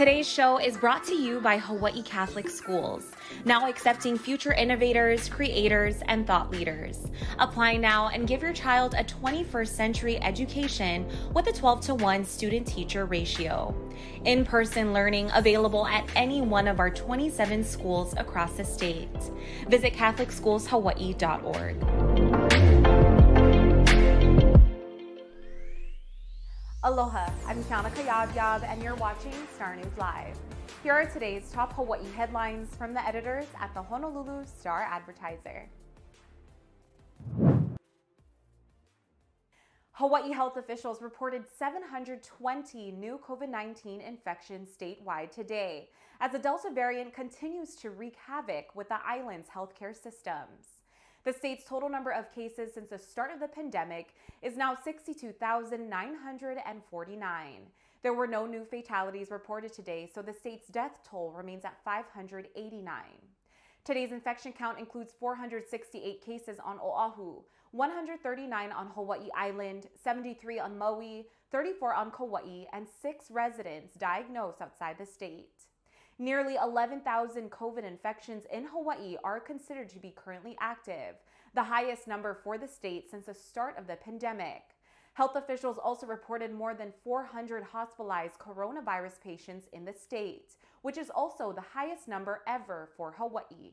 Today's show is brought to you by Hawaii Catholic Schools, now accepting future innovators, creators, and thought leaders. Apply now and give your child a 21st century education with a 12 to 1 student teacher ratio. In person learning available at any one of our 27 schools across the state. Visit CatholicSchoolsHawaii.org. Aloha, I'm Kiana Kayabyab, and you're watching Star News Live. Here are today's top Hawaii headlines from the editors at the Honolulu Star Advertiser. Hawaii health officials reported 720 new COVID 19 infections statewide today as the Delta variant continues to wreak havoc with the island's healthcare systems. The state's total number of cases since the start of the pandemic is now 62,949. There were no new fatalities reported today, so the state's death toll remains at 589. Today's infection count includes 468 cases on Oahu, 139 on Hawaii Island, 73 on Maui, 34 on Kauai, and six residents diagnosed outside the state. Nearly 11,000 COVID infections in Hawaii are considered to be currently active, the highest number for the state since the start of the pandemic. Health officials also reported more than 400 hospitalized coronavirus patients in the state, which is also the highest number ever for Hawaii.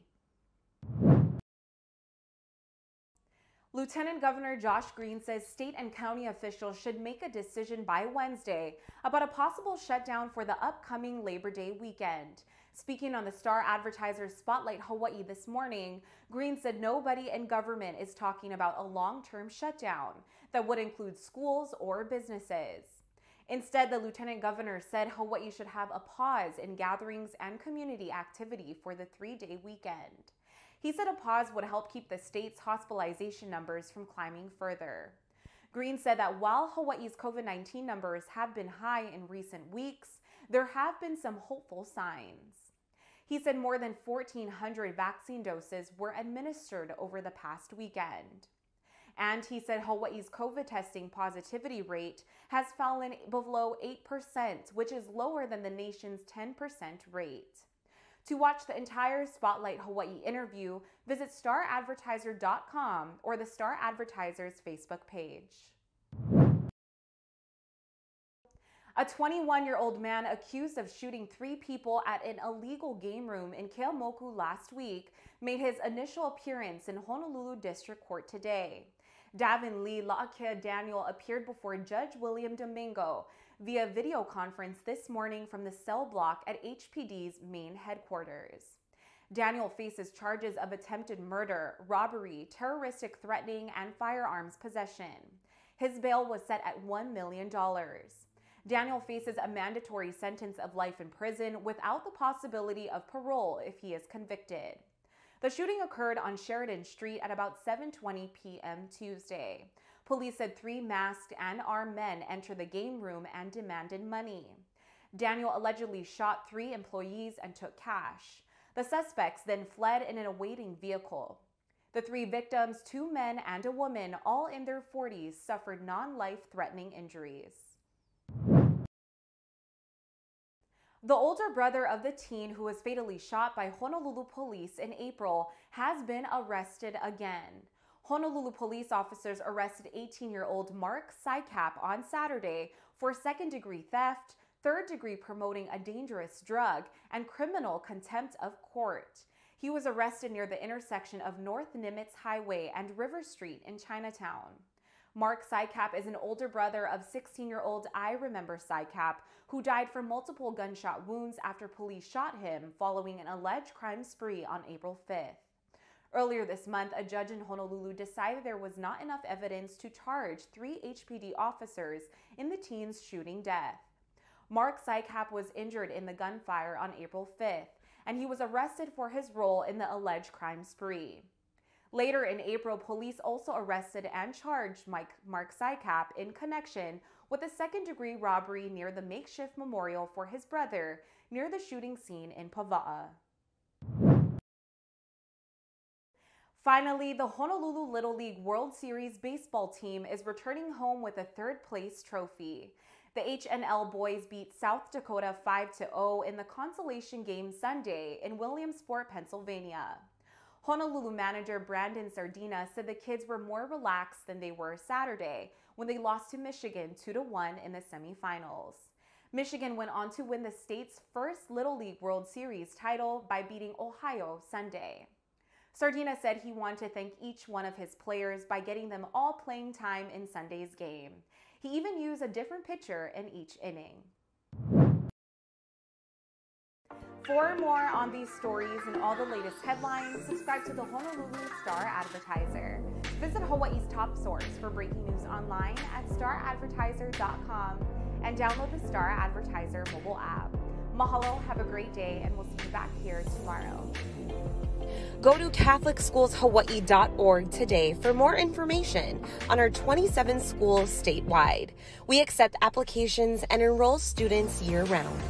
Lieutenant Governor Josh Green says state and county officials should make a decision by Wednesday about a possible shutdown for the upcoming Labor Day weekend. Speaking on the Star Advertiser Spotlight Hawaii this morning, Green said nobody in government is talking about a long term shutdown that would include schools or businesses. Instead, the lieutenant governor said Hawaii should have a pause in gatherings and community activity for the three day weekend. He said a pause would help keep the state's hospitalization numbers from climbing further. Green said that while Hawaii's COVID 19 numbers have been high in recent weeks, there have been some hopeful signs. He said more than 1,400 vaccine doses were administered over the past weekend. And he said Hawaii's COVID testing positivity rate has fallen below 8%, which is lower than the nation's 10% rate. To watch the entire Spotlight Hawaii interview, visit staradvertiser.com or the Star Advertiser's Facebook page. A 21 year old man accused of shooting three people at an illegal game room in Keaumoku last week made his initial appearance in Honolulu District Court today. Davin Lee La'akea Daniel appeared before Judge William Domingo via video conference this morning from the cell block at HPD's main headquarters. Daniel faces charges of attempted murder, robbery, terroristic threatening, and firearms possession. His bail was set at $1 million. Daniel faces a mandatory sentence of life in prison without the possibility of parole if he is convicted. The shooting occurred on Sheridan Street at about 7:20 p.m. Tuesday. Police said three masked and armed men entered the game room and demanded money. Daniel allegedly shot three employees and took cash. The suspects then fled in an awaiting vehicle. The three victims, two men and a woman, all in their 40s, suffered non life threatening injuries. The older brother of the teen who was fatally shot by Honolulu police in April has been arrested again. Honolulu police officers arrested 18 year old Mark Sykap on Saturday for second degree theft, third degree promoting a dangerous drug, and criminal contempt of court. He was arrested near the intersection of North Nimitz Highway and River Street in Chinatown. Mark Sykap is an older brother of 16 year old Iremamber Sykap, who died from multiple gunshot wounds after police shot him following an alleged crime spree on April 5th. Earlier this month, a judge in Honolulu decided there was not enough evidence to charge three HPD officers in the teen's shooting death. Mark Sykap was injured in the gunfire on April 5th, and he was arrested for his role in the alleged crime spree. Later in April, police also arrested and charged Mike, Mark Sykap in connection with a second degree robbery near the makeshift memorial for his brother near the shooting scene in Pava'a. Finally, the Honolulu Little League World Series baseball team is returning home with a third place trophy. The HNL boys beat South Dakota 5 0 in the consolation game Sunday in Williamsport, Pennsylvania. Honolulu manager Brandon Sardina said the kids were more relaxed than they were Saturday when they lost to Michigan 2 1 in the semifinals. Michigan went on to win the state's first Little League World Series title by beating Ohio Sunday. Sardina said he wanted to thank each one of his players by getting them all playing time in Sunday's game. He even used a different pitcher in each inning. For more on these stories and all the latest headlines, subscribe to the Honolulu Star Advertiser. Visit Hawaii's top source for breaking news online at staradvertiser.com and download the Star Advertiser mobile app. Mahalo, have a great day, and we'll see you back here tomorrow. Go to CatholicSchoolsHawaii.org today for more information on our 27 schools statewide. We accept applications and enroll students year round.